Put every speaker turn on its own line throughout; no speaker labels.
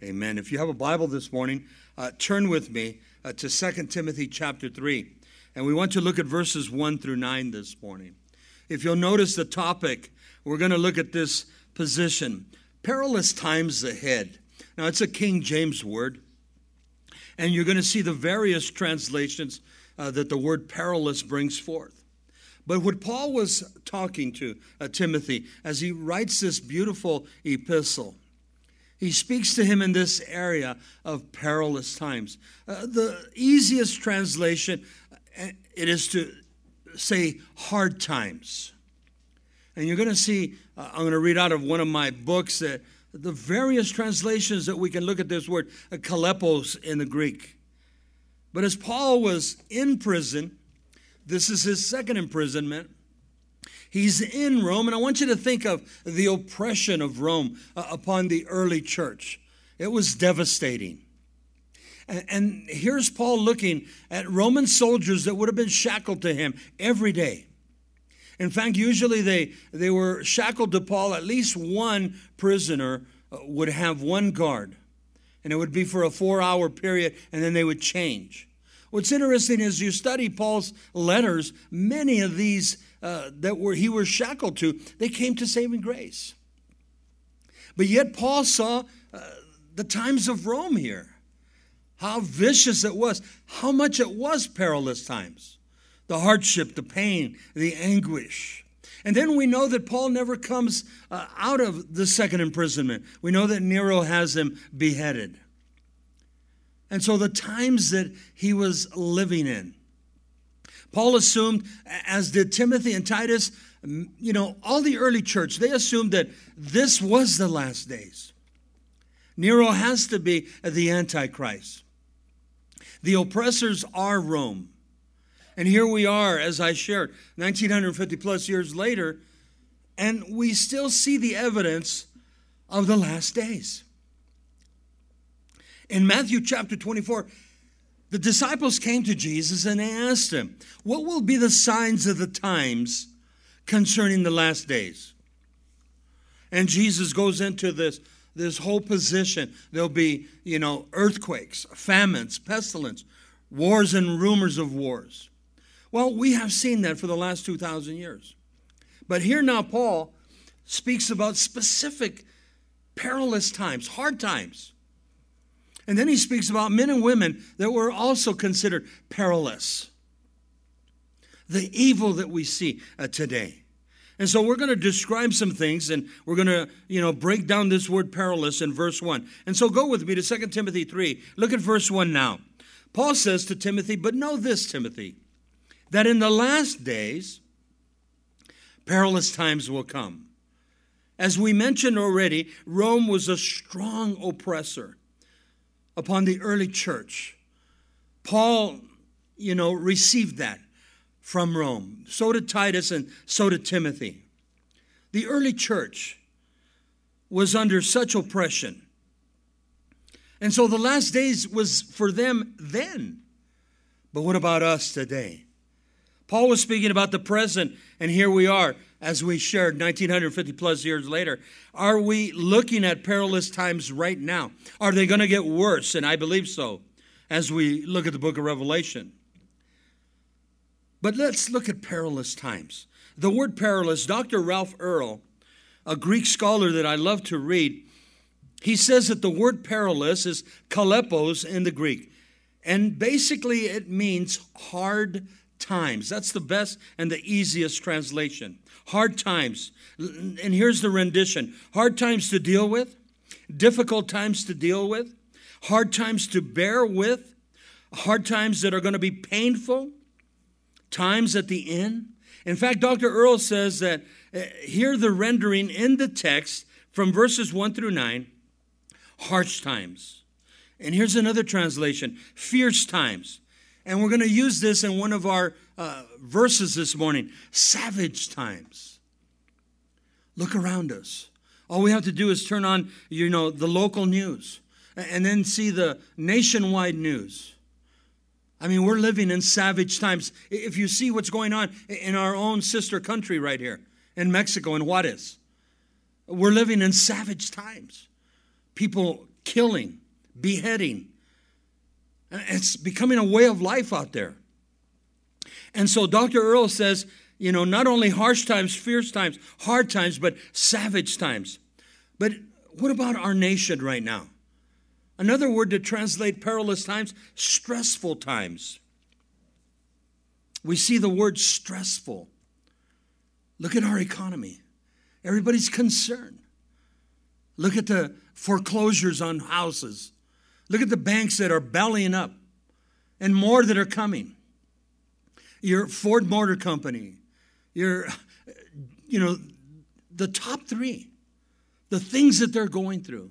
Amen. If you have a Bible this morning, uh, turn with me uh, to 2 Timothy chapter 3. And we want to look at verses 1 through 9 this morning. If you'll notice the topic, we're going to look at this position perilous times ahead. Now, it's a King James word, and you're going to see the various translations uh, that the word perilous brings forth. But what Paul was talking to uh, Timothy as he writes this beautiful epistle, he speaks to him in this area of perilous times. Uh, the easiest translation uh, it is to say hard times. And you're going to see, uh, I'm going to read out of one of my books that the various translations that we can look at this word, uh, kalepos in the Greek. But as Paul was in prison, this is his second imprisonment. He's in Rome, and I want you to think of the oppression of Rome uh, upon the early church. It was devastating. And, here's Paul looking at Roman soldiers that would have been shackled to him every day. In fact, usually they, they were shackled to Paul. At least one prisoner uh, would have one guard, and it would be for a four hour period, and then they would change. What's interesting is you study Paul's letters, many of these uh, that were he was shackled to, they came to saving grace. But yet Paul saw uh, the times of Rome here, how vicious it was, how much it was perilous times, the hardship, the pain, the anguish. And then we know that Paul never comes uh, out of the second imprisonment. We know that Nero has him beheaded. And so the times that he was living in, Paul assumed, as did Timothy and Titus, you know, all the early church, they assumed that this was the last days. Nero has to be the Antichrist. The oppressors are Rome. And here we are, as I shared, 1950 plus years later, and we still see the evidence of the last days. In Matthew chapter 24, the disciples came to Jesus and they asked him, What will be the signs of the times concerning the last days? And Jesus goes into this, this whole position. There'll be, you know, earthquakes, famines, pestilence, wars and rumors of wars. Well, we have seen that for the last 2,000 years. But here now, Paul speaks about specific perilous times, hard times and then he speaks about men and women that were also considered perilous. The evil that we see uh, today. And so we're going to describe some things and we're going to, you know, break down this word perilous in verse 1. And so go with me to 2 Timothy 3. Look at verse 1 now. Paul says to Timothy, But know this, Timothy, that in the last days perilous times will come. As we mentioned already, Rome was a strong oppressor upon the early church. Paul, you know, received that from Rome. So did Titus and so did Timothy. The early church was under such oppression. And so the last days was for them then. But what about us today? Paul was speaking about the present, and here we are as we shared 1950 plus years later. Are we looking at perilous times right now? Are they going to get worse? And I believe so as we look at the book of Revelation. But let's look at perilous times. The word perilous, Dr. Ralph Earle, a Greek scholar that I love to read, he says that the word perilous is kalepos in the Greek. And basically it means hard times. That's the best and the easiest translation. Hard times. And here's the rendition hard times to deal with, difficult times to deal with, hard times to bear with, hard times that are going to be painful, times at the end. In fact, Dr. Earle says that uh, here the rendering in the text from verses 1 through 9 harsh times. And here's another translation fierce times. And we're going to use this in one of our uh, verses this morning savage times. Look around us. All we have to do is turn on, you know, the local news and then see the nationwide news. I mean, we're living in savage times. If you see what's going on in our own sister country right here, in Mexico, in Juarez, we're living in savage times. People killing, beheading. It's becoming a way of life out there. And so Dr. Earle says, you know, not only harsh times, fierce times, hard times, but savage times. But what about our nation right now? Another word to translate perilous times, stressful times. We see the word stressful. Look at our economy. Everybody's concerned. Look at the foreclosures on houses. Look at the banks that are bellying up and more that are coming. Your Ford Motor Company, your, you know, the top three, the things that they're going through.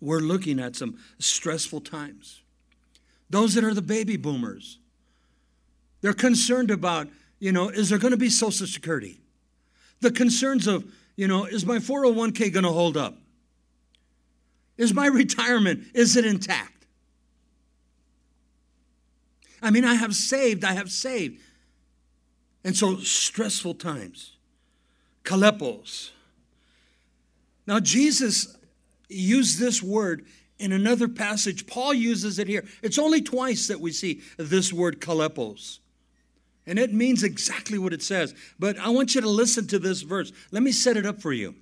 We're looking at some stressful times. Those that are the baby boomers, they're concerned about, you know, is there going to be Social Security? The concerns of, you know, is my 401k going to hold up? Is my retirement, is it intact? I mean, I have saved, I have saved. And so, stressful times. Kalepos. Now, Jesus used this word in another passage. Paul uses it here. It's only twice that we see this word kalepos. And it means exactly what it says. But I want you to listen to this verse. Let me set it up for you.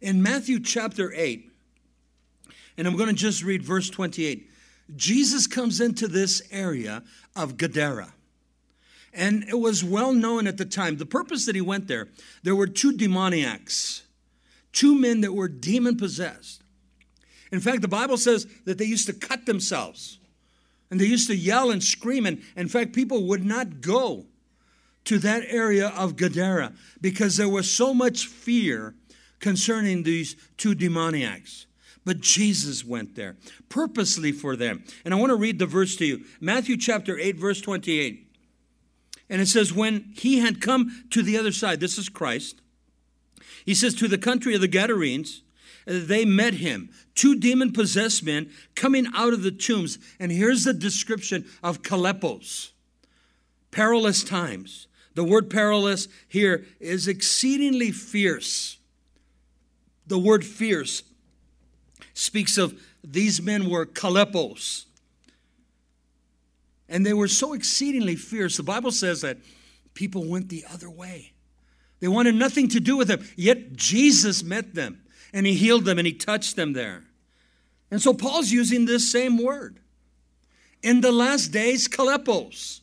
In Matthew chapter 8, and I'm going to just read verse 28. Jesus comes into this area of Gadara. And it was well known at the time. The purpose that he went there, there were two demoniacs, two men that were demon possessed. In fact, the Bible says that they used to cut themselves and they used to yell and scream. And in fact, people would not go to that area of Gadara because there was so much fear concerning these two demoniacs. But Jesus went there purposely for them. And I want to read the verse to you Matthew chapter 8, verse 28. And it says, When he had come to the other side, this is Christ, he says, To the country of the Gadarenes, they met him, two demon possessed men coming out of the tombs. And here's the description of Kalepos perilous times. The word perilous here is exceedingly fierce. The word fierce speaks of these men were Kalepos. And they were so exceedingly fierce. The Bible says that people went the other way. They wanted nothing to do with them. Yet Jesus met them and he healed them and he touched them there. And so Paul's using this same word. In the last days, Kalepos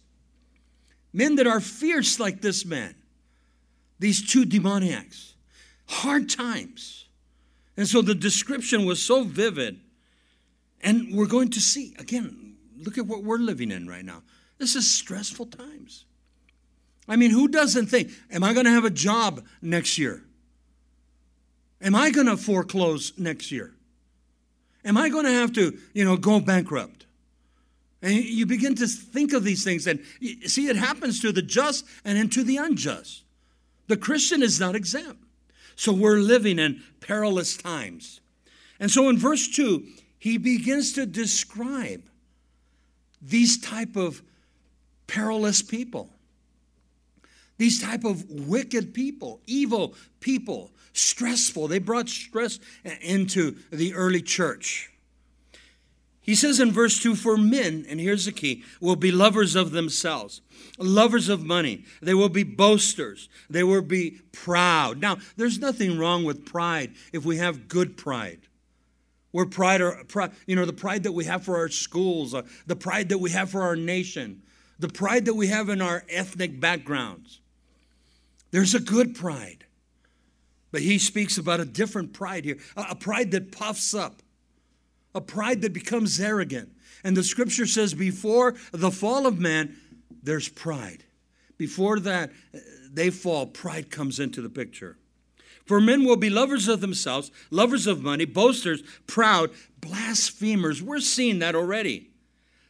men that are fierce like this man, these two demoniacs, hard times. And so the description was so vivid. And we're going to see, again, look at what we're living in right now. This is stressful times. I mean, who doesn't think, am I going to have a job next year? Am I going to foreclose next year? Am I going to have to, you know, go bankrupt? And you begin to think of these things, and see, it happens to the just and then to the unjust. The Christian is not exempt. So we're living in perilous times. And so in verse 2, he begins to describe these type of perilous people. These type of wicked people, evil people, stressful. They brought stress into the early church. He says in verse 2 For men, and here's the key, will be lovers of themselves, lovers of money. They will be boasters. They will be proud. Now, there's nothing wrong with pride if we have good pride. Where pride, or, you know, the pride that we have for our schools, uh, the pride that we have for our nation, the pride that we have in our ethnic backgrounds. There's a good pride. But he speaks about a different pride here, a, a pride that puffs up a pride that becomes arrogant. And the scripture says, before the fall of man, there's pride. Before that, they fall, pride comes into the picture. For men will be lovers of themselves, lovers of money, boasters, proud, blasphemers. We're seeing that already.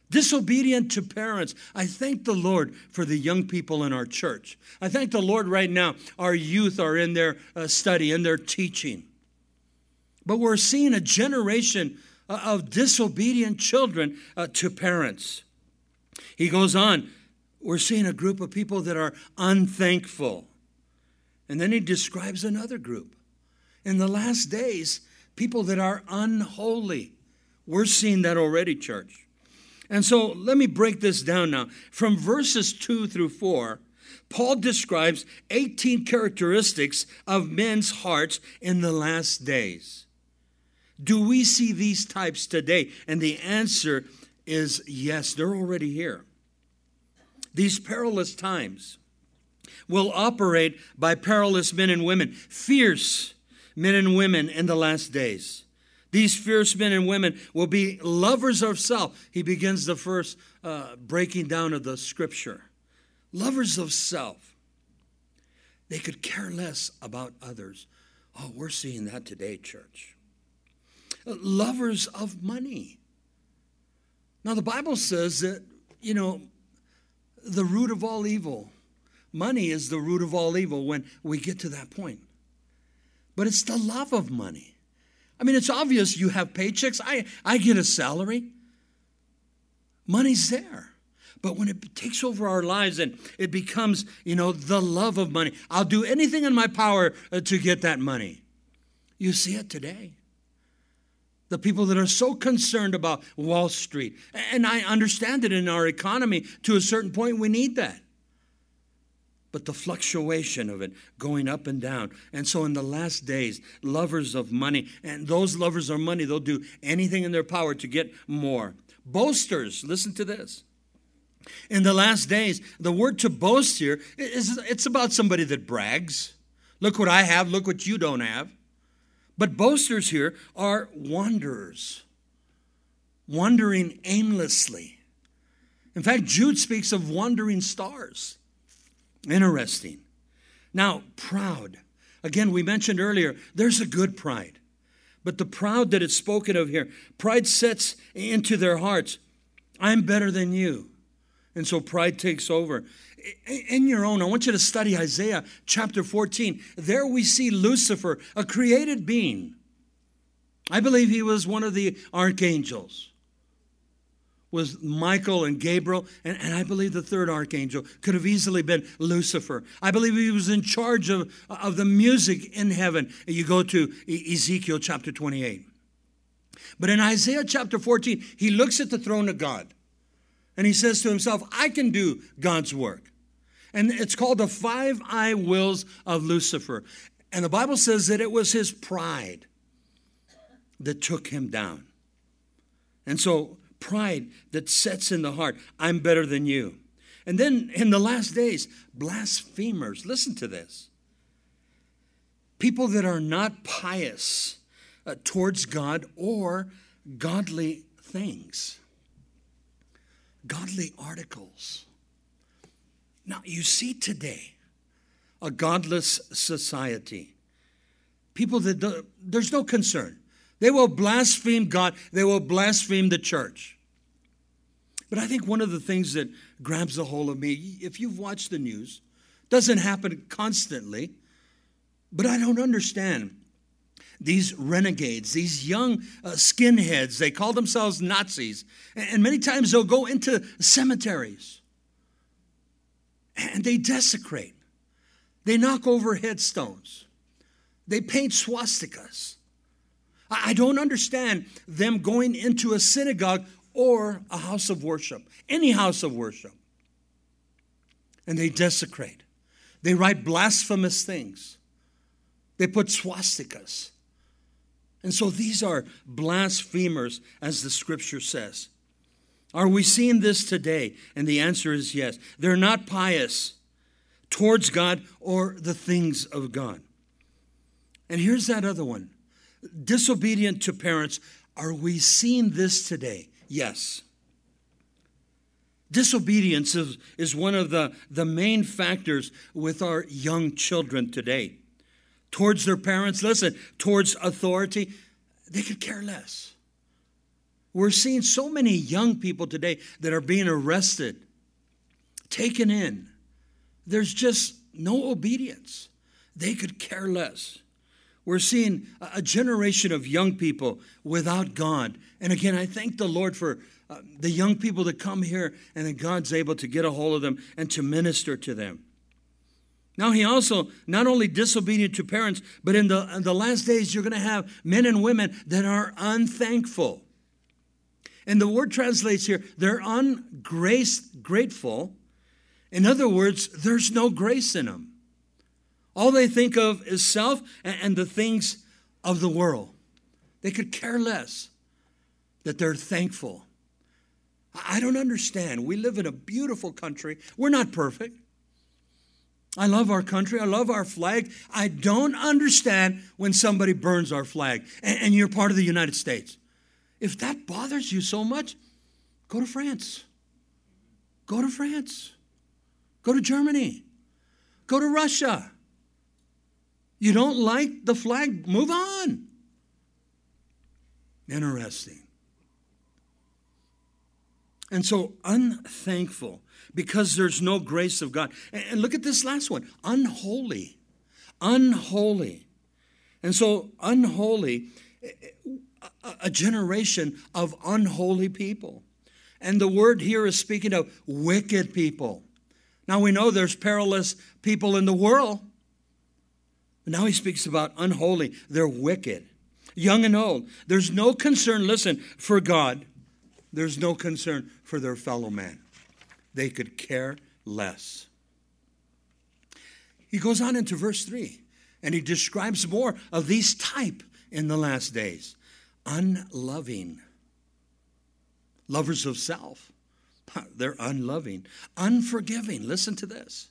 Disobedient to parents. I thank the Lord for the young people in our church. I thank the Lord right now. Our youth are in their uh, study, in their teaching. But we're seeing a generation of disobedient children uh, to parents. He goes on, we're seeing a group of people that are unthankful. And then he describes another group. In the last days, people that are unholy. We're seeing that already, church. And so let me break this down now. From verses 2 through 4, Paul describes 18 characteristics of men's hearts in the last days. Do we see these types today? And the answer is yes, they're already here. These perilous times will operate by perilous men and women, fierce men and women in the last days. These fierce men and women will be lovers of self. He begins the first uh, breaking down of the scripture. Lovers of self. They could care less about others. Oh, we're seeing that today, church. Lovers of money. Now, the Bible says that, you know, the root of all evil, money is the root of all evil when we get to that point. But it's the love of money. I mean, it's obvious you have paychecks. I, I get a salary. Money's there. But when it takes over our lives and it becomes, you know, the love of money, I'll do anything in my power uh, to get that money. You see it today. The people that are so concerned about Wall Street. And I understand it in our economy to a certain point, we need that but the fluctuation of it going up and down. And so, in the last days, lovers of money, and those lovers of money, they'll do anything in their power to get more. Boasters, listen to this. In the last days, the word to boast here is it's about somebody that brags. Look what I have, look what you don't have. But boasters here are wanderers, wandering aimlessly. In fact, Jude speaks of wandering stars. Interesting. Now, proud. Again, we mentioned earlier, there's a good pride. But the proud that it's spoken of here, pride sets into their hearts, I'm better than you. And so pride takes over. In your own, I want you to study Isaiah chapter 14. There we see Lucifer, a created being. I believe he was one of the archangels was Michael and Gabriel, and, and, I believe the third archangel could have easily been Lucifer. I believe he was in charge of, of the music in heaven. You go to Ezekiel chapter 28. But in Isaiah chapter 14, he looks at the throne of God and he says to himself, I can do God's work. And it's called the five I wills of Lucifer. And the Bible says that it was his pride that took him down. And so pride that sets in the heart I'm better than you. And then in the last days, blasphemers. Listen to this. People that are not pious uh, towards God or godly things, godly articles. Now, you see today a godless society. People that do, there's no concern. They will blaspheme God, they will blaspheme the church. But I think one of the things that grabs a hold of me, if you've watched the news, doesn't happen constantly, but I don't understand these renegades, these young uh, skinheads, they call themselves Nazis, and many times they'll go into cemeteries and they desecrate, they knock over headstones, they paint swastikas. I don't understand them going into a synagogue or a house of worship, any house of worship. And they desecrate. They write blasphemous things. They put swastikas. And so these are blasphemers, as the scripture says. Are we seeing this today? And the answer is yes. They're not pious towards God or the things of God. And here's that other one disobedient to parents. Are we seeing this today? Yes. Disobedience is, is one of the, the main factors with our young children today. Towards their parents, listen, towards authority, they could care less. We're seeing so many young people today that are being arrested, taken in. There's just no obedience. They could care less. We're seeing a generation of young people without God. And again, I thank the Lord for uh, the young people that come here and that God's able to get a hold of them and to minister to them. Now, he also not only disobedient to parents, but in the, in the last days, you're going to have men and women that are unthankful. And the word translates here, they're ungrateful. In other words, there's no grace in them. All they think of is self and the things of the world. They could care less that they're thankful. I don't understand. We live in a beautiful country. We're not perfect. I love our country. I love our flag. I don't understand when somebody burns our flag and, and, you're part of the United States. If that bothers you so much, go to France. Go to France. Go to Germany. Go to Russia. You don't like the flag? Move on. Interesting. And so, unthankful because there's no grace of God. And look at this last one unholy. Unholy. And so, unholy, a generation of unholy people. And the word here is speaking of wicked people. Now we know there's perilous people in the world. But now he speaks about unholy. They're wicked. Young and old. There's no concern, listen, for God. There's no concern for their fellow man they could care less. He goes on into verse 3 and he describes more of these type in the last days unloving, lovers of self. They're unloving, unforgiving. Listen to this.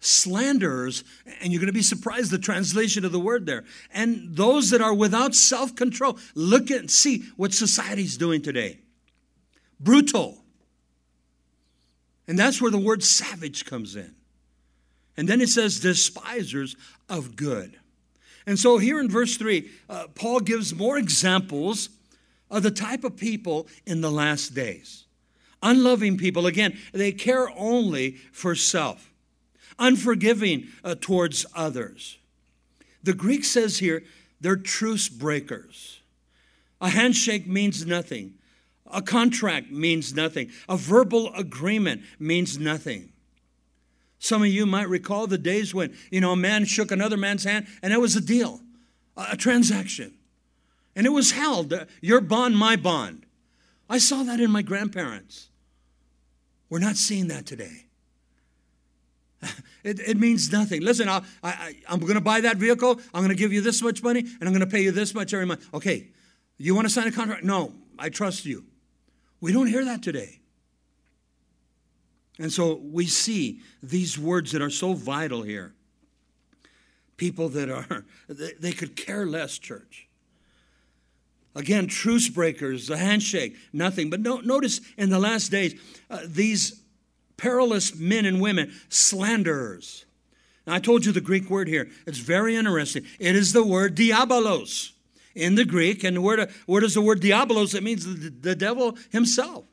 Slanderers, and you're going to be surprised the translation of the word there, and those that are without self control. Look at see what society's doing today. Brutal, and that's where the word savage comes in. And then it says, despisers of good. And so here in verse 3, uh, Paul gives more examples of the type of people in the last days. Unloving people, again, they care only for self, unforgiving uh, towards others. The Greek says here, they're truce breakers. A handshake means nothing. A contract means nothing. A verbal agreement means nothing. Some of you might recall the days when, you know, a man shook another man's hand and it was a deal, a transaction. And it was held, uh, your bond, my bond. I saw that in my grandparents. We're not seeing that today. It, it means nothing. Listen, I, I, I'm going to buy that vehicle. I'm going to give you this much money, and I'm going to pay you this much every month. Okay, you want to sign a contract? No, I trust you. We don't hear that today. And so we see these words that are so vital here. People that are, they could care less, church. Again, truce breakers, the handshake, nothing. But no, notice in the last days, uh, these perilous men and women, slanderers. Now, I told you the Greek word here. It's very interesting. It is the word diabolos in the Greek. And where, do, where does the word diabolos? It means the, the devil himself.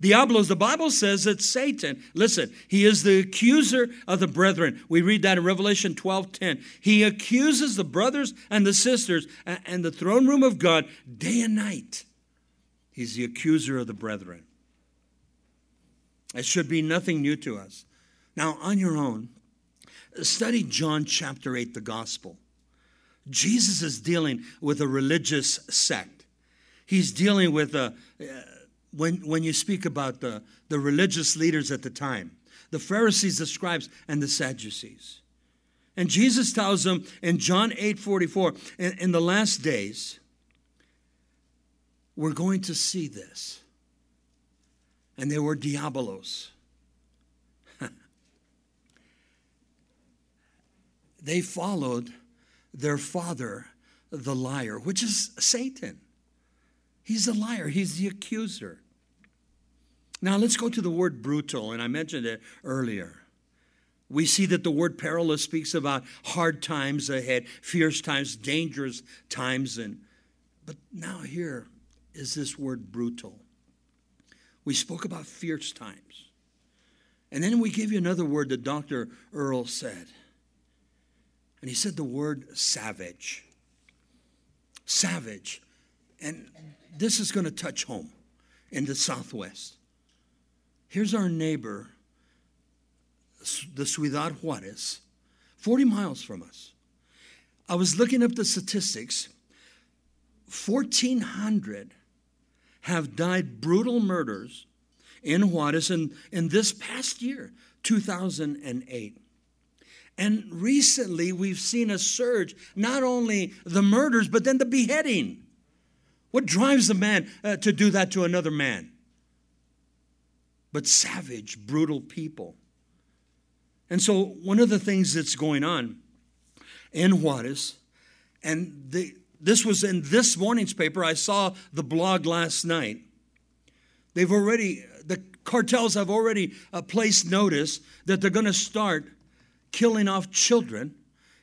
Diablos, the Bible says it's Satan. Listen, he is the accuser of the brethren. We read that in Revelation 12 10. He accuses the brothers and the sisters and the throne room of God day and night. He's the accuser of the brethren. It should be nothing new to us. Now, on your own, study John chapter 8, the gospel. Jesus is dealing with a religious sect. He's dealing with a, uh, when, when you speak about the, the religious leaders at the time, the Pharisees, the scribes, and the Sadducees. And Jesus tells them in John 8 44, in, in the last days, we're going to see this. And they were diabolos. they followed their father, the liar, which is Satan. He's a liar, he's the accuser. Now let's go to the word brutal, and I mentioned it earlier. We see that the word perilous speaks about hard times ahead, fierce times, dangerous times, and but now here is this word brutal. We spoke about fierce times. And then we give you another word that Dr. Earle said. And he said the word savage. Savage. And this is going to touch home in the Southwest. Here's our neighbor, the Ciudad Juarez, 40 miles from us. I was looking up the statistics. 1,400 have died brutal murders in Juarez in, in this past year, 2008. And recently, we've seen a surge, not only the murders, but then the beheading. What drives a man uh, to do that to another man? But savage, brutal people. And so, one of the things that's going on in Juarez, and the, this was in this morning's paper, I saw the blog last night. They've already, the cartels have already uh, placed notice that they're going to start killing off children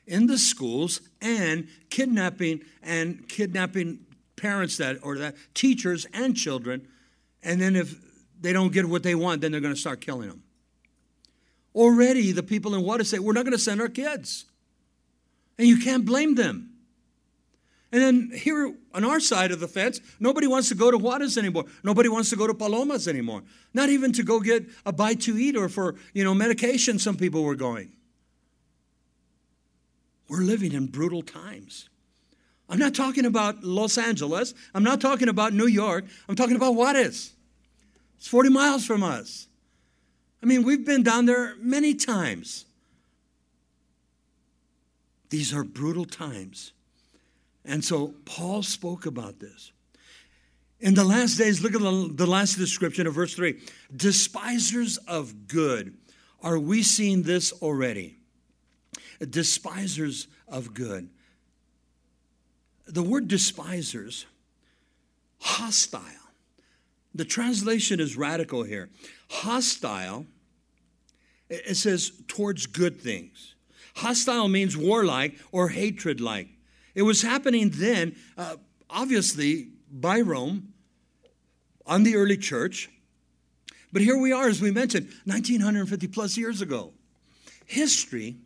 in the schools and kidnapping and kidnapping parents that or that teachers and children and then if they don't get what they want then they're going to start killing them already the people in Juarez say we're not going to send our kids and you can't blame them and then here on our side of the fence, nobody wants to go to Juarez anymore. Nobody wants to go to Palomas anymore. Not even to go get a bite to eat or for, you know, medication some people were going. We're living in brutal times. I'm not talking about Los Angeles. I'm not talking about New York. I'm talking about Juarez. It's 40 miles from us. I mean, we've been down there many times. These are brutal times. And so Paul spoke about this. In the last days, look at the, the last description of verse 3 despisers of good. Are we seeing this already? despisers of good. The word despisers, hostile. The translation is radical here. Hostile, it says towards good things. Hostile means warlike or hatred like. It was happening then, uh, obviously, by Rome on the early church. But here we are, as we mentioned, 1950 plus years ago. History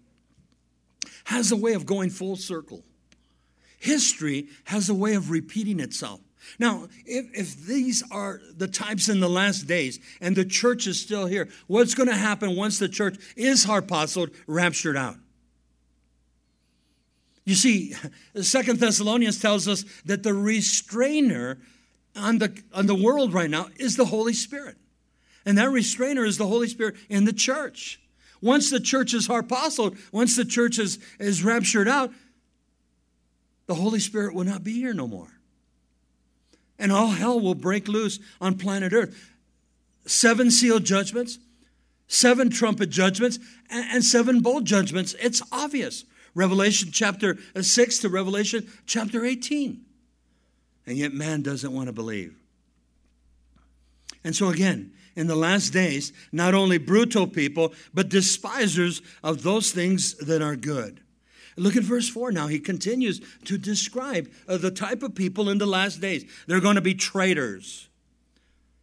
has a way of going full circle. History has a way of repeating itself. Now, if, if these are the types in the last days and the church is still here, what's going to happen once the church is harpazoed, raptured out? You see, Second Thessalonians tells us that the restrainer on the, on the world right now is the Holy Spirit. And that restrainer is the Holy Spirit in the church. Once the church is harpazoed, once the church is, is raptured out, the Holy Spirit will not be here no more. And all hell will break loose on planet Earth. Seven seal judgments, seven trumpet judgments, and, and seven bowl judgments. It's obvious. Revelation chapter 6 to Revelation chapter 18. And yet man doesn't want to believe. And so again, in the last days, not only brutal people, but despisers of those things that are good. Look at verse 4 now. He continues to describe uh, the type of people in the last days. They're going to be traitors,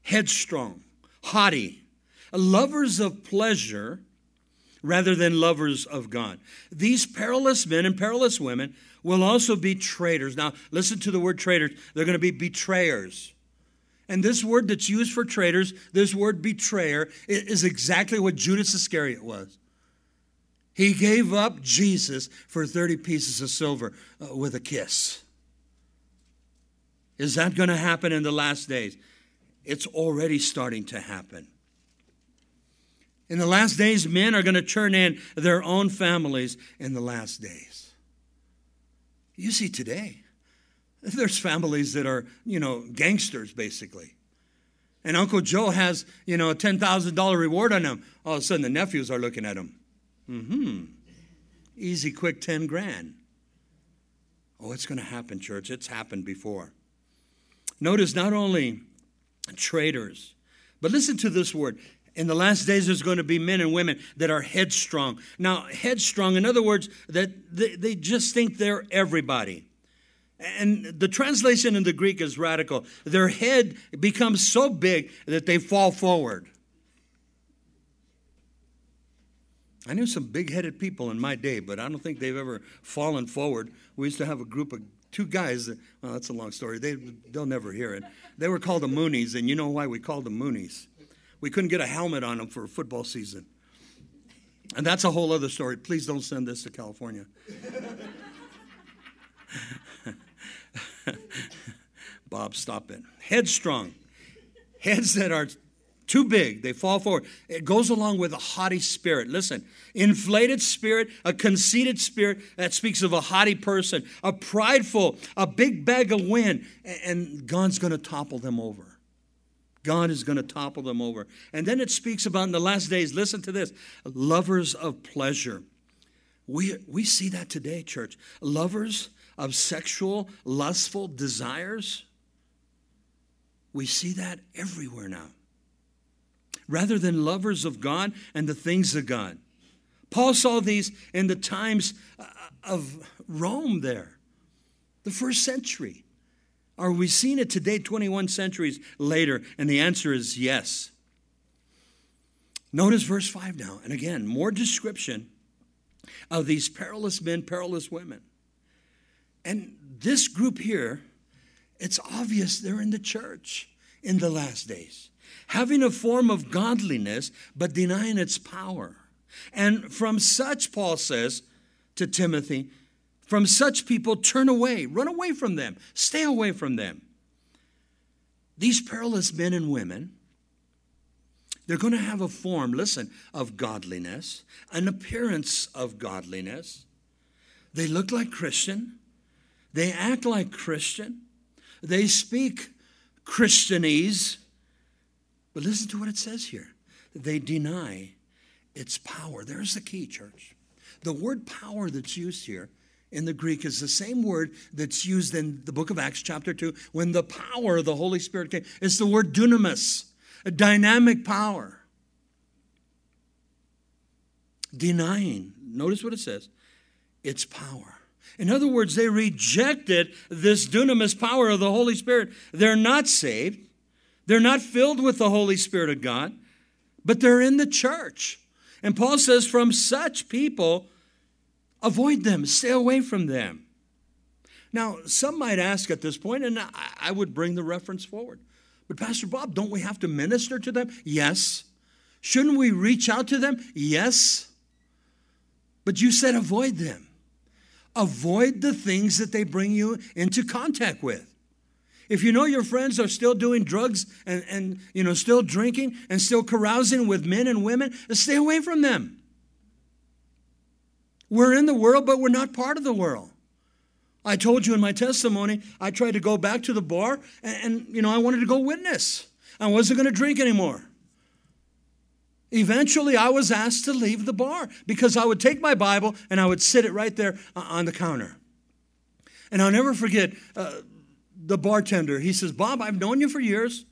headstrong, haughty, lovers of pleasure rather than lovers of God. These perilous men and perilous women will also be traitors. Now, listen to the word traitors. They're going to be betrayers. And this word that's used for traitors, this word betrayer, is exactly what Judas Iscariot was. He gave up Jesus for 30 pieces of silver uh, with a kiss. Is that going to happen in the last days? It's already starting to happen. In the last days, men are going to turn in their own families in the last days. You see, today, there's families that are, you know, gangsters basically. And Uncle Joe has, you know, a $10,000 reward on him. All of a sudden the nephews are looking at him. Mm-hmm. Easy, quick 10 grand. Oh, it's going to happen, church. It's happened before. Notice not only traitors, but listen to this word. In the last days, there's going to be men and women that are headstrong. Now, headstrong, in other words, that they, they just think they're everybody. And the translation in the Greek is radical. Their head becomes so big that they fall forward. I knew some big headed people in my day, but I don't think they've ever fallen forward. We used to have a group of two guys. That, well, that's a long story. They, they'll never hear it. They were called the Moonies, and you know why we called them Moonies? We couldn't get a helmet on them for a football season. And that's a whole other story. Please don't send this to California. Bob, stop it. Headstrong. Heads that are too big, they fall forward. It goes along with a haughty spirit. Listen, inflated spirit, a conceited spirit that speaks of a haughty person, a prideful, a big bag of wind, and God's going to topple them over. God is going to topple them over. And then it speaks about in the last days, listen to this lovers of pleasure. We, we see that today, church. Lovers of sexual, lustful desires. We see that everywhere now rather than lovers of God and the things of God. Paul saw these in the times uh, of Rome there, the first century. Are we seeing it today, 21 centuries later? And the answer is yes. Notice verse 5 now. And again, more description of these perilous men, perilous women. And this group here, it's obvious they're in the church in the last days having a form of godliness, but denying its power. And from such, Paul says to Timothy, from such people, turn away, run away from them, stay away from them. These perilous men and women, they're going to have a form, listen, of godliness, an appearance of godliness. They look like Christian, they act like Christian, they speak Christianese, but listen to what it says here they deny its power. There's the key, church. The word power that's used here in the Greek is the same word that's used in the book of Acts, chapter 2, when the power of the Holy Spirit came. It's the word dunamis, a dynamic power. Denying, notice what it says, its power. In other words, they rejected this dunamis power of the Holy Spirit. They're not saved. They're not filled with the Holy Spirit of God, but they're in the church. And Paul says, from such people, avoid them, stay away from them. Now, some might ask at this point, and I would bring the reference forward. But, Pastor Bob, don't we have to minister to them? Yes. Shouldn't we reach out to them? Yes. But you said avoid them. Avoid the things that they bring you into contact with. If you know your friends are still doing drugs and, and you know still drinking and still carousing with men and women, stay away from them. We're in the world, but we're not part of the world. I told you in my testimony, I tried to go back to the bar and, and you know I wanted to go witness. I wasn't going to drink anymore. Eventually, I was asked to leave the bar because I would take my Bible and I would sit it right there on the counter. And I'll never forget, uh, the bartender. He says, Bob, I've known you for years.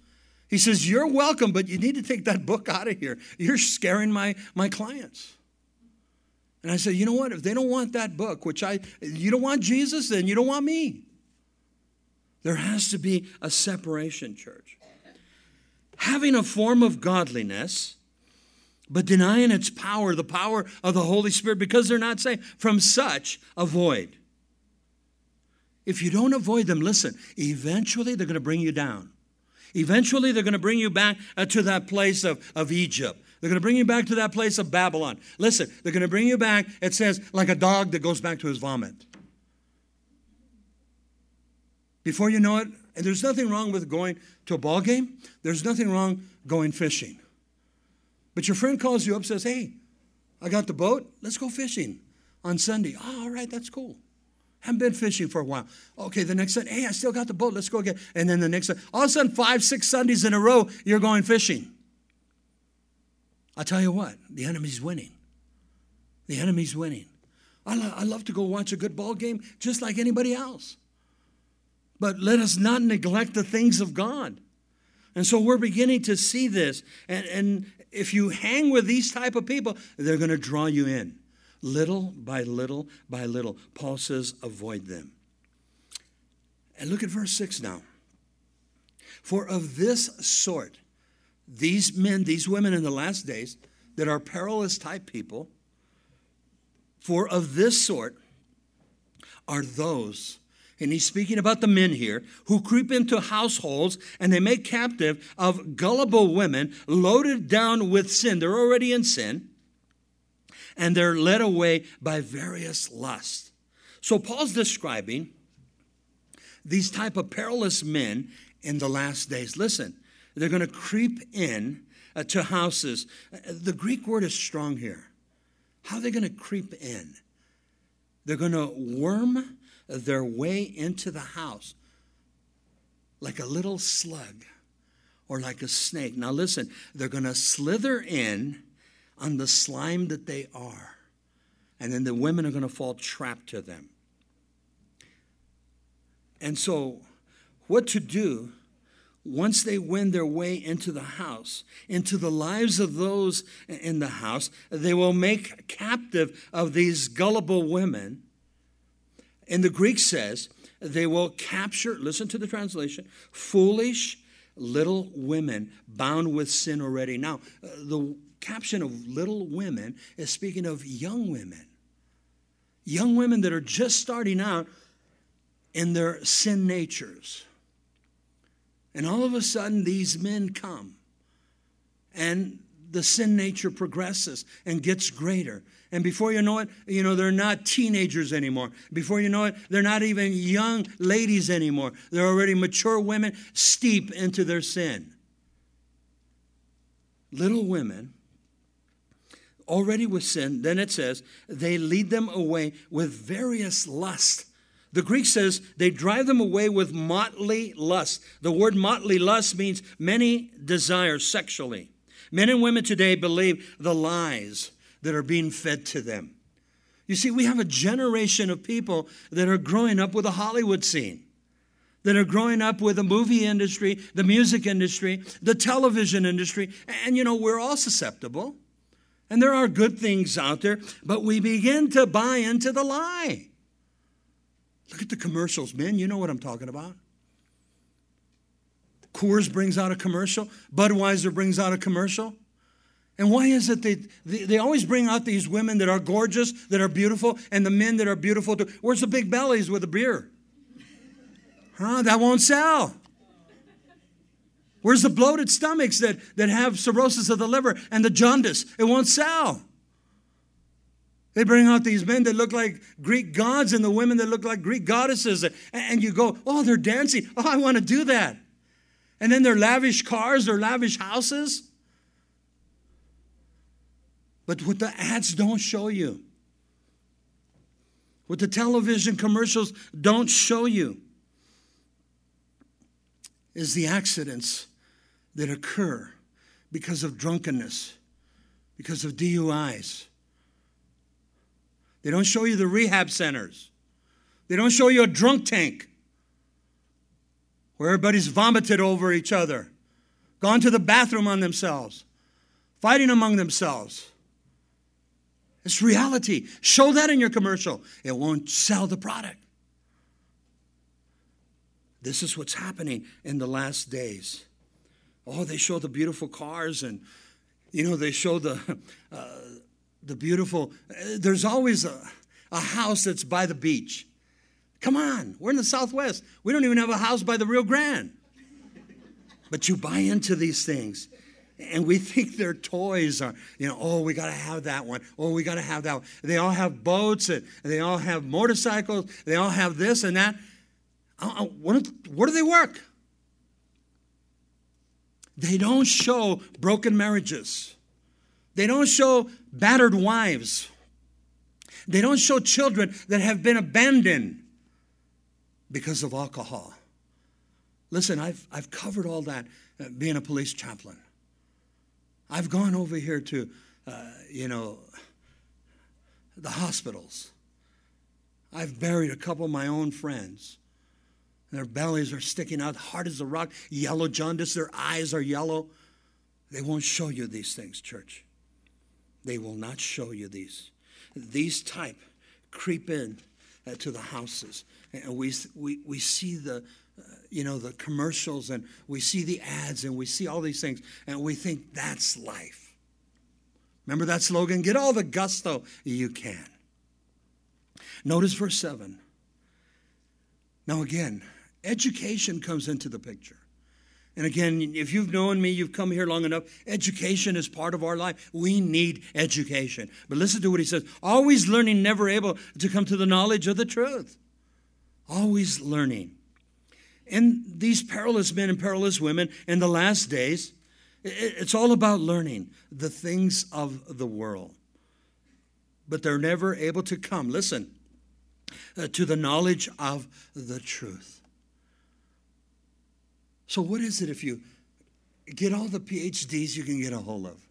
He says, You're welcome, but you need to take that book out of here. You're scaring my, my clients. And I said, You know what? If they don't want that book, which I, you don't want Jesus, then you don't want me. There has to be a separation, church. Having a form of godliness, but denying its power, the power of the Holy Spirit, because they're not saved, from such avoid. If you don't avoid them, listen, eventually they're going to bring you down. Eventually they're going to bring you back uh, to that place of, of Egypt. They're going to bring you back to that place of Babylon. Listen, they're going to bring you back, it says, like a dog that goes back to his vomit. Before you know it, and there's nothing wrong with going to a ball game, there's nothing wrong going fishing. But your friend calls you up says, Hey, I got the boat, let's go fishing on Sunday. Oh, all right, that's cool. Haven't been fishing for a while. Okay, the next Sunday, hey, I still got the boat. Let's go again. And then the next, all of a sudden, five, six Sundays in a row, you're going fishing. i tell you what, the enemy's winning. The enemy's winning. I, lo- I love to go watch a good ball game just like anybody else. But let us not neglect the things of God. And so we're beginning to see this. And, and if you hang with these type of people, they're going to draw you in. Little by little by little. Paul says, avoid them. And look at verse 6 now. For of this sort, these men, these women in the last days that are perilous type people, for of this sort are those, and he's speaking about the men here, who creep into households and they make captive of gullible women loaded down with sin. They're already in sin and they're led away by various lusts. So Paul's describing these type of perilous men in the last days. Listen, they're going to creep in uh, to houses. Uh, the Greek word is strong here. How are they going to creep in? They're going to worm their way into the house like a little slug or like a snake. Now, listen, they're going to slither in on the slime that they are, and then the women are going to fall trapped to them. And so, what to do once they win their way into the house, into the lives of those in the house, they will make captive of these gullible women. And the Greek says they will capture, listen to the translation, foolish little women bound with sin already. Now, uh, the caption of little women is speaking of young women. Young women that are just starting out in their sin natures. And all of a sudden, these men come, and the sin nature progresses and gets greater. And before you know it, you know, they're not teenagers anymore. Before you know it, they're not even young ladies anymore. They're already mature women steep into their sin. Little women, already with sin, then it says, they lead them away with various lusts the Greek says they drive them away with motley lust. The word motley lust means many desires sexually. Men and women today believe the lies that are being fed to them. You see, we have a generation of people that are growing up with a Hollywood scene, that are growing up with the movie industry, the music industry, the television industry, and you know, we're all susceptible. And there are good things out there, but we begin to buy into the lie. Look at the commercials, men. You know what I'm talking about. Coors brings out a commercial. Budweiser brings out a commercial. And why is it they, they, they, always bring out these women that are gorgeous, that are beautiful, and the men that are beautiful too? Where's the big bellies with the beer? Huh? That won't sell. Where's the bloated stomachs that, that have cirrhosis of the liver and the jaundice? It won't sell. They bring out these men that look like Greek gods and the women that look like Greek goddesses. And you go, oh, they're dancing. Oh, I want to do that. And then their lavish cars, their lavish houses. But what the ads don't show you, what the television commercials don't show you, is the accidents that occur because of drunkenness, because of DUIs they don't show you the rehab centers. They don't show you a drunk tank where everybody's vomited over each other, gone to the bathroom on themselves, fighting among themselves. It's reality. Show that in your commercial. It won't sell the product. This is what's happening in the last days. Oh, they show the beautiful cars and, you know, they show the, uh, the beautiful, there's always a, a house that's by the beach. Come on, we're in the Southwest. We don't even have a house by the Rio Grande. But you buy into these things. And we think their toys are, you know, oh, we got to have that one. Oh, we got to have that one. They all have boats and they all have motorcycles. They all have this and that. Uh, uh, what, what do they work? They don't show broken marriages. They don't show battered wives. They don't show children that have been abandoned because of alcohol. Listen, I've, I've covered all that uh, being a police chaplain. I've gone over here to, uh, you know, the hospitals. I've buried a couple of my own friends. Their bellies are sticking out, hard as a rock, yellow jaundice, their eyes are yellow. They won't show you these things, church. They will not show you these. These type creep in uh, to the houses. And we, we, we see the, uh, you know, the commercials and we see the ads and we see all these things and we think that's life. Remember that slogan? Get all the gusto you can. Notice verse 7. Now, again, education comes into the picture. And again, if you've known me, you've come here long enough, education is part of our life. We need education. But listen to what he says always learning, never able to come to the knowledge of the truth. Always learning. And these perilous men and perilous women in the last days, it's all about learning the things of the world. But they're never able to come, listen, uh, to the knowledge of the truth. So, what is it if you get all the PhDs you can get a hold of?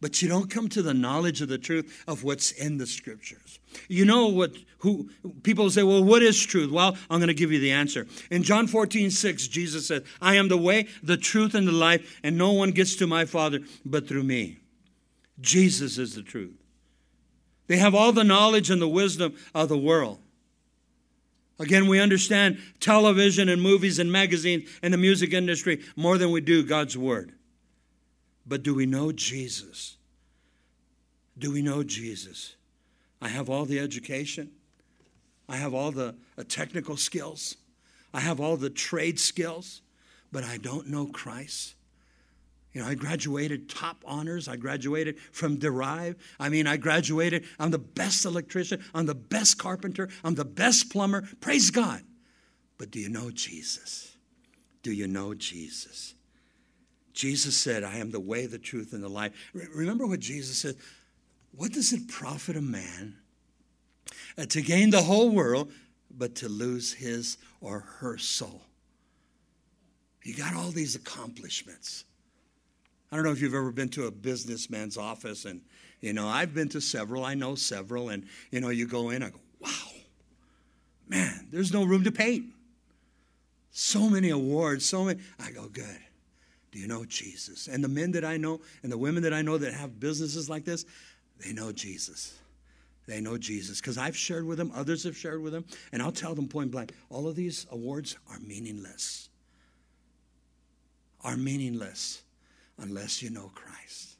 but you don't come to the knowledge of the truth of what's in the scriptures. You know what who people say, well, what is truth? Well, I'm going to give you the answer. In John 14, 6, Jesus said, I am the way, the truth, and the life, and no one gets to my Father but through me. Jesus is the truth. They have all the knowledge and the wisdom of the world. Again, we understand television and movies and magazines and the music industry more than we do God's Word. But do we know Jesus? Do we know Jesus? I have all the education. I have all the uh, technical skills. I have all the trade skills, but I don't know Christ. You know, I graduated top honors. I graduated from Derive. I mean, I graduated. I'm the best electrician. I'm the best carpenter. I'm the best plumber. Praise God. But do you know Jesus? Do you know Jesus? Jesus said, I am the way, the truth, and the life. Remember what Jesus said? What does it profit a man uh, to gain the whole world, but to lose his or her soul? You got all these accomplishments. I don't know if you've ever been to a businessman's office, and you know, I've been to several, I know several, and you know, you go in, I go, wow, man, there's no room to paint. So many awards, so many. I go, good. Do you know Jesus? And the men that I know and the women that I know that have businesses like this, they know Jesus. They know Jesus because I've shared with them, others have shared with them, and I'll tell them point blank all of these awards are meaningless. Are meaningless unless you know Christ.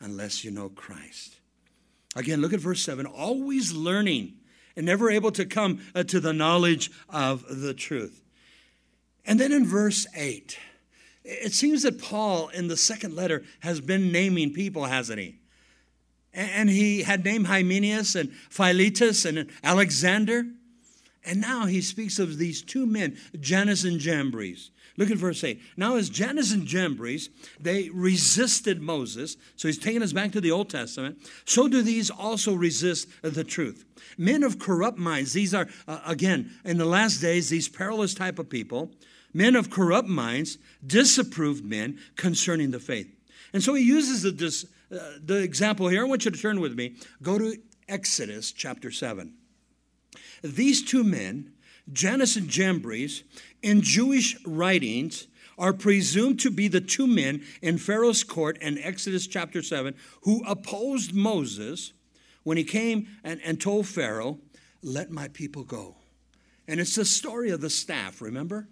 Unless you know Christ. Again, look at verse 7 always learning and never able to come uh, to the knowledge of the truth. And then in verse 8, it seems that Paul, in the second letter, has been naming people, hasn't he? And he had named Hymenaeus and Philetus and Alexander. And now he speaks of these two men, Jannes and Jambres. Look at verse 8. Now, as Jannes and Jambres, they resisted Moses, so he's taking us back to the Old Testament, so do these also resist the truth. Men of corrupt minds, these are, uh, again, in the last days, these perilous type of people men of corrupt minds disapproved men concerning the faith. And so he uses the, uh, the example here. I want you to turn with me. Go to Exodus chapter 7. These two men, Jannes and Jambres, in Jewish writings, are presumed to be the two men in Pharaoh's court in Exodus chapter 7 who opposed Moses when he came and, and told Pharaoh, Let my people go. And it's the story of the staff, remember?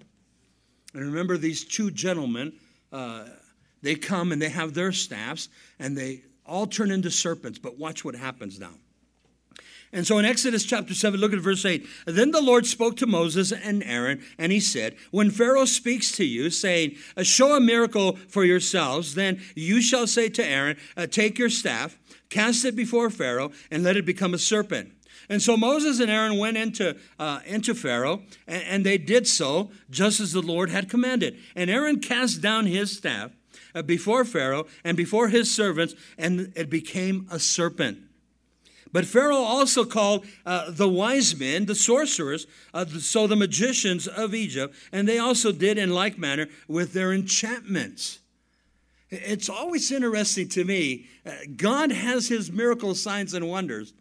And remember, these two gentlemen, uh, they come and they have their staffs and they all turn into serpents. But watch what happens now. And so in Exodus chapter 7, look at verse 8. Then the Lord spoke to Moses and Aaron, and he said, When Pharaoh speaks to you, saying, Show a miracle for yourselves, then you shall say to Aaron, Take your staff, cast it before Pharaoh, and let it become a serpent. And so Moses and Aaron went into, uh, into Pharaoh, and, and, they did so just as the Lord had commanded. And Aaron cast down his staff uh, before Pharaoh and before his servants, and it became a serpent. But Pharaoh also called uh, the wise men, the sorcerers, uh, so the magicians of Egypt, and they also did in like manner with their enchantments. It's always interesting to me. Uh, God has his miracle signs and wonders,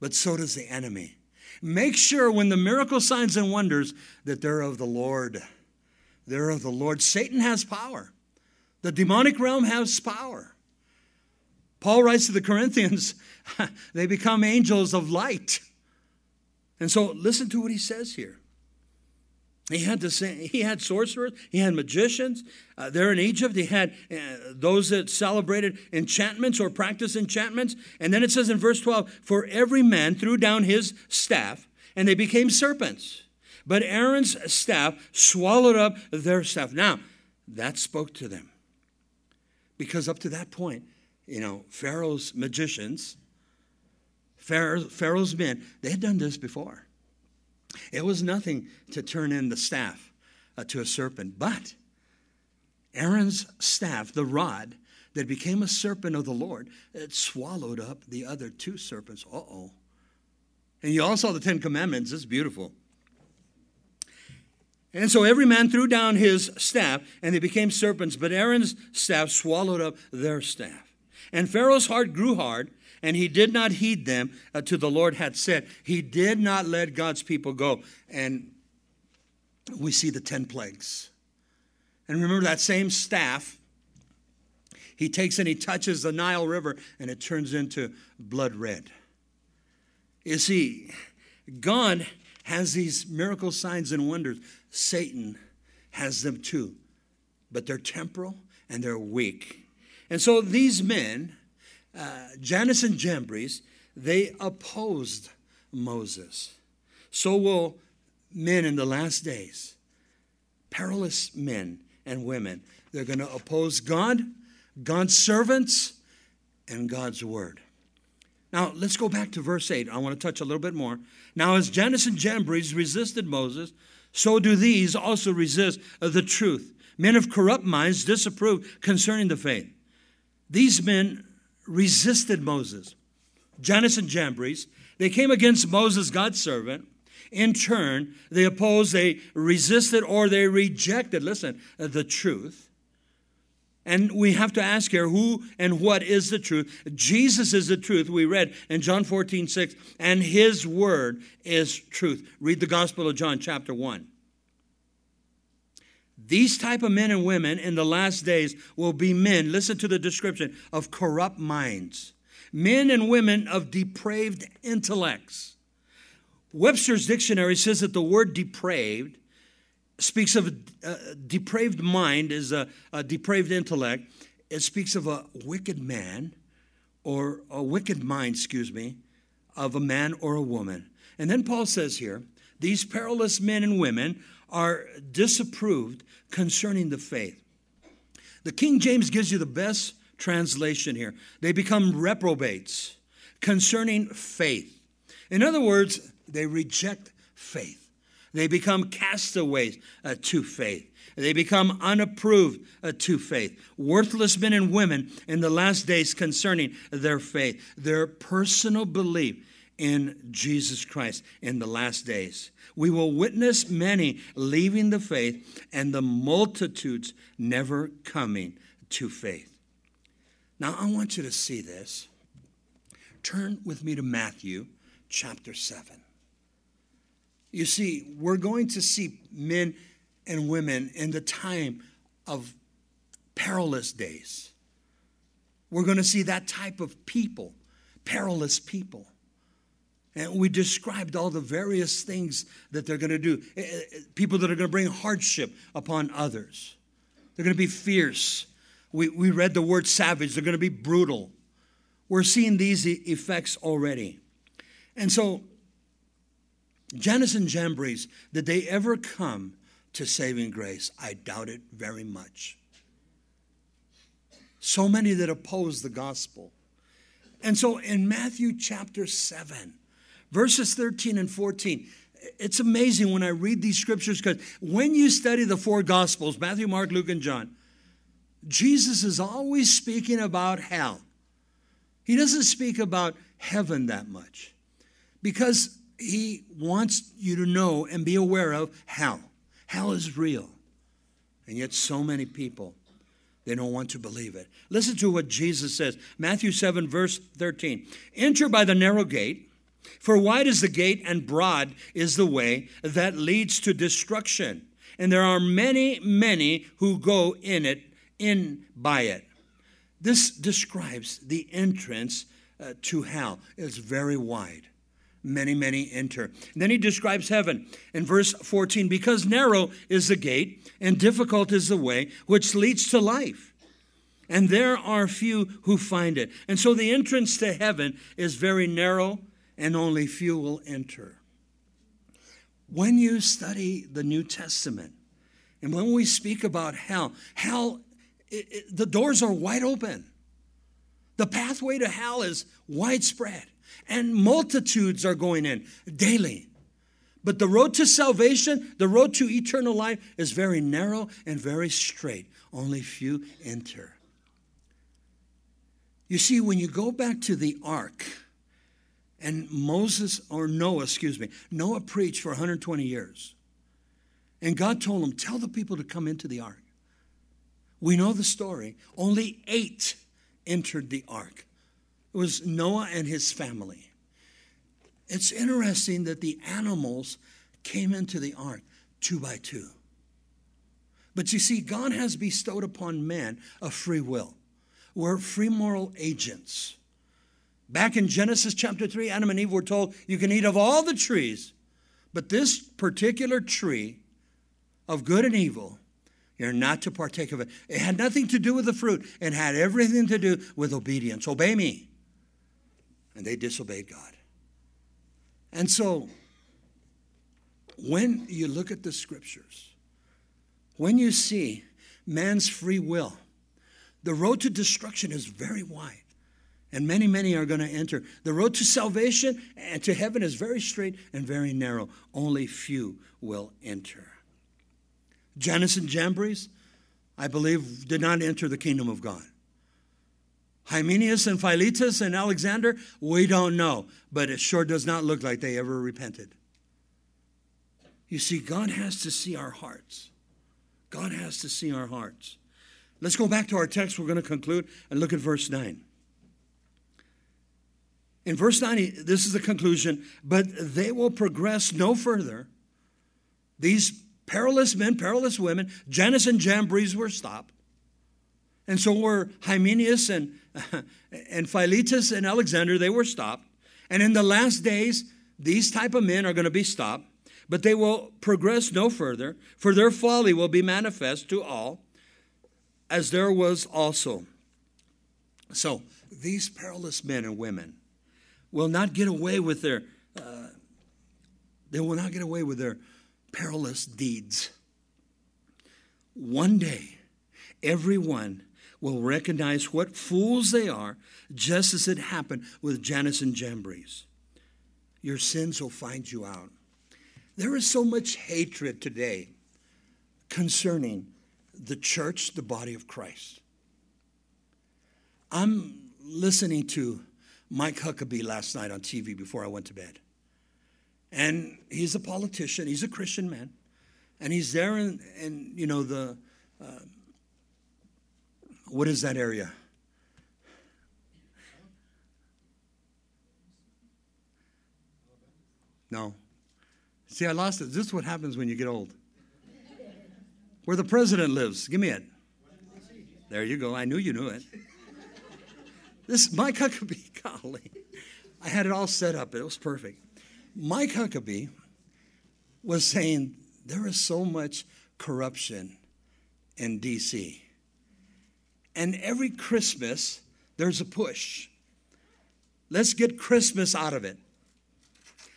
but so does the enemy. Make sure when the miracle signs and wonders that they're of the Lord. They're of the Lord. Satan has power. The demonic realm has power. Paul writes to the Corinthians, they become angels of light. And so listen to what he says here. He had he had sorcerers, he had magicians. Uh, there in Egypt, he had uh, those that celebrated enchantments or practiced enchantments. And then it says in verse 12, for every man threw down his staff, and they became serpents. but Aaron's staff swallowed up their staff. Now, that spoke to them. Because up to that point, you know, Pharaoh's magicians, Pharaoh's men, they had done this before. It was nothing to turn in the staff uh, to a serpent, but Aaron's staff, the rod that became a serpent of the Lord, it swallowed up the other two serpents. Uh oh. And you all saw the Ten Commandments. It's beautiful. And so every man threw down his staff, and they became serpents, but Aaron's staff swallowed up their staff. And Pharaoh's heart grew hard, and he did not heed them uh, to the Lord had said. He did not let God's people go. And we see the 10 plagues. And remember that same staff, he takes and he touches the Nile River, and it turns into blood red. You see, God has these miracle signs and wonders Satan has them too, but they're temporal and they're weak. And so these men, uh, Jannes and Jambres, they opposed Moses. So will men in the last days, perilous men and women. They're going to oppose God, God's servants, and God's word. Now, let's go back to verse 8. I want to touch a little bit more. Now, as Jannes and Jambres resisted Moses, so do these also resist the truth. Men of corrupt minds disapprove concerning the faith. These men resisted Moses. Jannes and Jambres, they came against Moses, God's servant. In turn, they opposed, they resisted, or they rejected, listen, the truth. And we have to ask here who and what is the truth? Jesus is the truth. We read in John 14, 6, and his word is truth. Read the Gospel of John, chapter 1. These type of men and women in the last days will be men, listen to the description, of corrupt minds. Men and women of depraved intellects. Webster's dictionary says that the word depraved speaks of a, depraved mind is a, a depraved intellect. It speaks of a wicked man or a wicked mind, excuse me, of a man or a woman. And then Paul says here, these perilous men and women are disapproved concerning the faith. The King James gives you the best translation here. They become reprobates concerning faith. In other words, they reject faith. They become castaways uh, to faith. They become unapproved uh, to faith. Worthless men and women in the last days concerning their faith, their personal belief in Jesus Christ in the last days. We will witness many leaving the faith and the multitudes never coming to faith. Now, I want you to see this. Turn with me to Matthew chapter 7. You see, we're going to see men and women in the time of perilous days. We're going to see that type of people, perilous people. And we described all the various things that they're going to do. Eh, eh, people that are going to bring hardship upon others. They're going to be fierce. We, we read the word savage. They're going to be brutal. We're seeing these effects already. And so Jannes and Jambres, did they ever come to saving grace? I doubt it very much. So many that oppose the gospel. And so in Matthew chapter 7, verses 13 and 14, it's amazing when I read these scriptures because when you study the four gospels Matthew, Mark, Luke, and John Jesus is always speaking about hell. He doesn't speak about heaven that much because he wants you to know and be aware of hell. Hell is real. And yet, so many people, they don't want to believe it. Listen to what Jesus says Matthew 7, verse 13. Enter by the narrow gate, for wide is the gate and broad is the way that leads to destruction. And there are many, many who go in it, in by it. This describes the entrance uh, to hell. It's very wide many, many enter. And then he describes heaven in verse 14 because narrow is the gate and difficult is the way which leads to life. And there are few who find it. And so the entrance to heaven is very narrow and only few will enter. When you study the New Testament, and when we speak about hell, hell, it, it, the doors are wide open. The pathway to hell is widespread, and multitudes are going in daily. But the road to salvation, the road to eternal life, is very narrow and very straight. Only few enter. You see, when you go back to the ark, and Moses, or Noah, excuse me, Noah preached for 120 years. And God told him, Tell the people to come into the ark. We know the story. Only eight entered the ark. It was Noah and his family. It's interesting that the animals came into the ark two by two. But you see, God has bestowed upon man a free will. We're free moral agents. Back in Genesis chapter 3, Adam and Eve were told, You can eat of all the trees, but this particular tree of good and evil, you're not to partake of it. It had nothing to do with the fruit, it had everything to do with obedience. Obey me. And they disobeyed God. And so, when you look at the scriptures, when you see man's free will, the road to destruction is very wide. And many, many are going to enter. The road to salvation and to heaven is very straight and very narrow. Only few will enter. Jannes and Jambres, I believe, did not enter the kingdom of God. Hymenaeus and Philetus and Alexander, we don't know, but it sure does not look like they ever repented. You see, God has to see our hearts. God has to see our hearts. Let's go back to our text. We're going to conclude and look at verse 9. In verse 90, this is the conclusion, but they will progress no further. These perilous men, perilous women, Jannes and Jambres were stopped. And so were Hymenaeus and, and Philetus and Alexander, they were stopped. And in the last days, these type of men are going to be stopped, but they will progress no further, for their folly will be manifest to all, as there was also. So these perilous men and women will not get away with their uh, they will not get away with their perilous deeds. One day, everyone will recognize what fools they are, just as it happened with Jannes and Jambres. Your sins will find you out. There is so much hatred today concerning the church, the body of Christ. I'm listening to Mike Huckabee last night on TV before I went to bed. And he's a politician, he's a Christian man. And he's there in, in you know, the, uh, what is that area? No. See, I lost it. This is what happens when you get old. Where the president lives. Give me it. There you go. I knew you knew it. This Mike Huckabee, golly. I had it all set up. It was perfect. Mike Huckabee was saying there is so much corruption in D.C. And every Christmas, there's a push. Let's get Christmas out of it.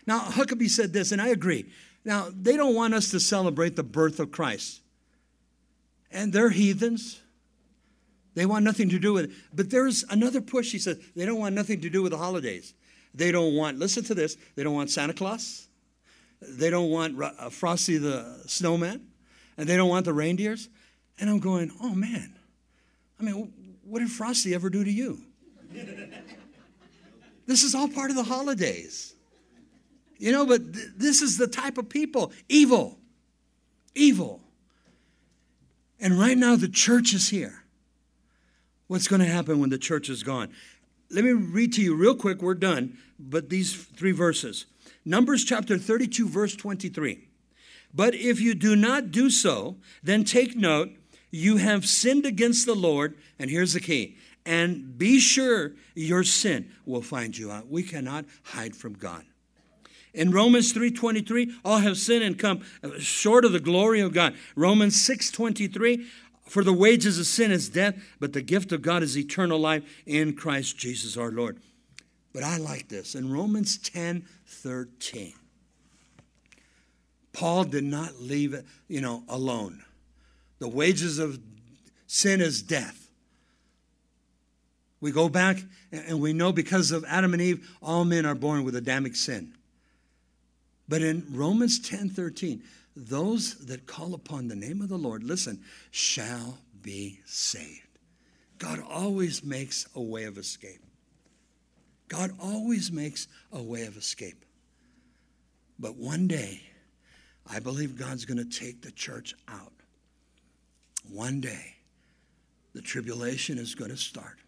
Now, Huckabee said this, and I agree. Now, they don't want us to celebrate the birth of Christ. And they're heathens. They want nothing to do with it. But there's another push. He says they don't want nothing to do with the holidays. They don't want, listen to this, they don't want Santa Claus. They don't want uh, Frosty the snowman. And they don't want the reindeers. And I'm going, oh man, I mean, what did Frosty ever do to you? this is all part of the holidays. You know, but th- this is the type of people evil. Evil. And right now, the church is here. What's going to happen when the church is gone? Let me read to you real quick. We're done. But these three verses Numbers chapter 32, verse 23. But if you do not do so, then take note you have sinned against the Lord. And here's the key and be sure your sin will find you out. We cannot hide from God. In Romans 3:23, all have sinned and come short of the glory of God. Romans 6:23, for the wages of sin is death, but the gift of God is eternal life in Christ Jesus our Lord. But I like this. In Romans 10 13, Paul did not leave it, you know, alone. The wages of sin is death. We go back and we know because of Adam and Eve, all men are born with Adamic sin. But in Romans 10 13, those that call upon the name of the Lord, listen, shall be saved. God always makes a way of escape. God always makes a way of escape. But one day, I believe God's going to take the church out. One day, the tribulation is going to start.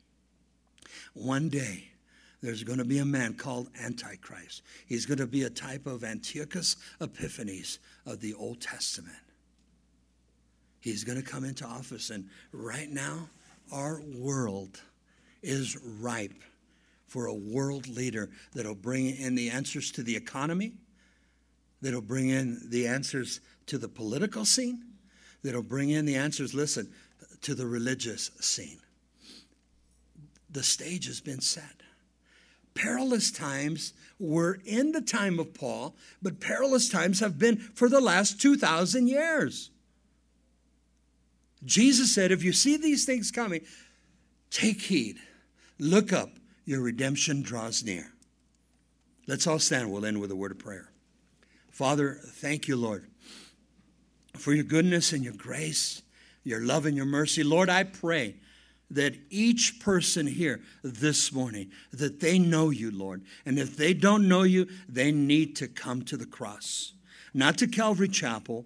One day, there's going to be a man called Antichrist. He's going to be a type of Antiochus Epiphanes of the Old Testament. He's going to come into office, and right now, our world is ripe for a world leader that'll bring in the answers to the economy, that'll bring in the answers to the political scene, that'll bring in the answers, listen, to the religious scene. The stage has been set. Perilous times were in the time of Paul, but perilous times have been for the last 2,000 years. Jesus said, If you see these things coming, take heed, look up, your redemption draws near. Let's all stand. We'll end with a word of prayer. Father, thank you, Lord, for your goodness and your grace, your love and your mercy. Lord, I pray that each person here this morning that they know you lord. And if they don't know you they need to come to the cross. Not to calvary chapel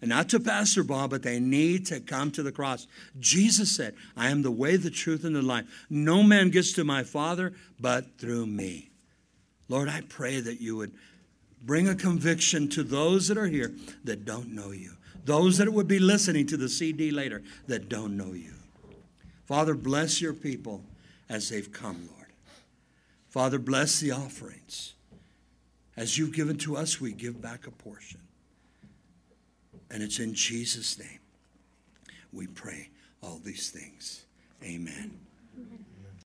and not to pastor bob but they need to come to the cross. Jesus said i am the way the truth and the life. No man gets to my father but through me. Lord i pray that you would bring a conviction to those that are here that don't know you. Those that would be listening to the cd later that don't know you Father, bless your people as they've come, Lord. Father, bless the offerings. As you've given to us, we give back a portion. And it's in Jesus' name we pray all these things. Amen.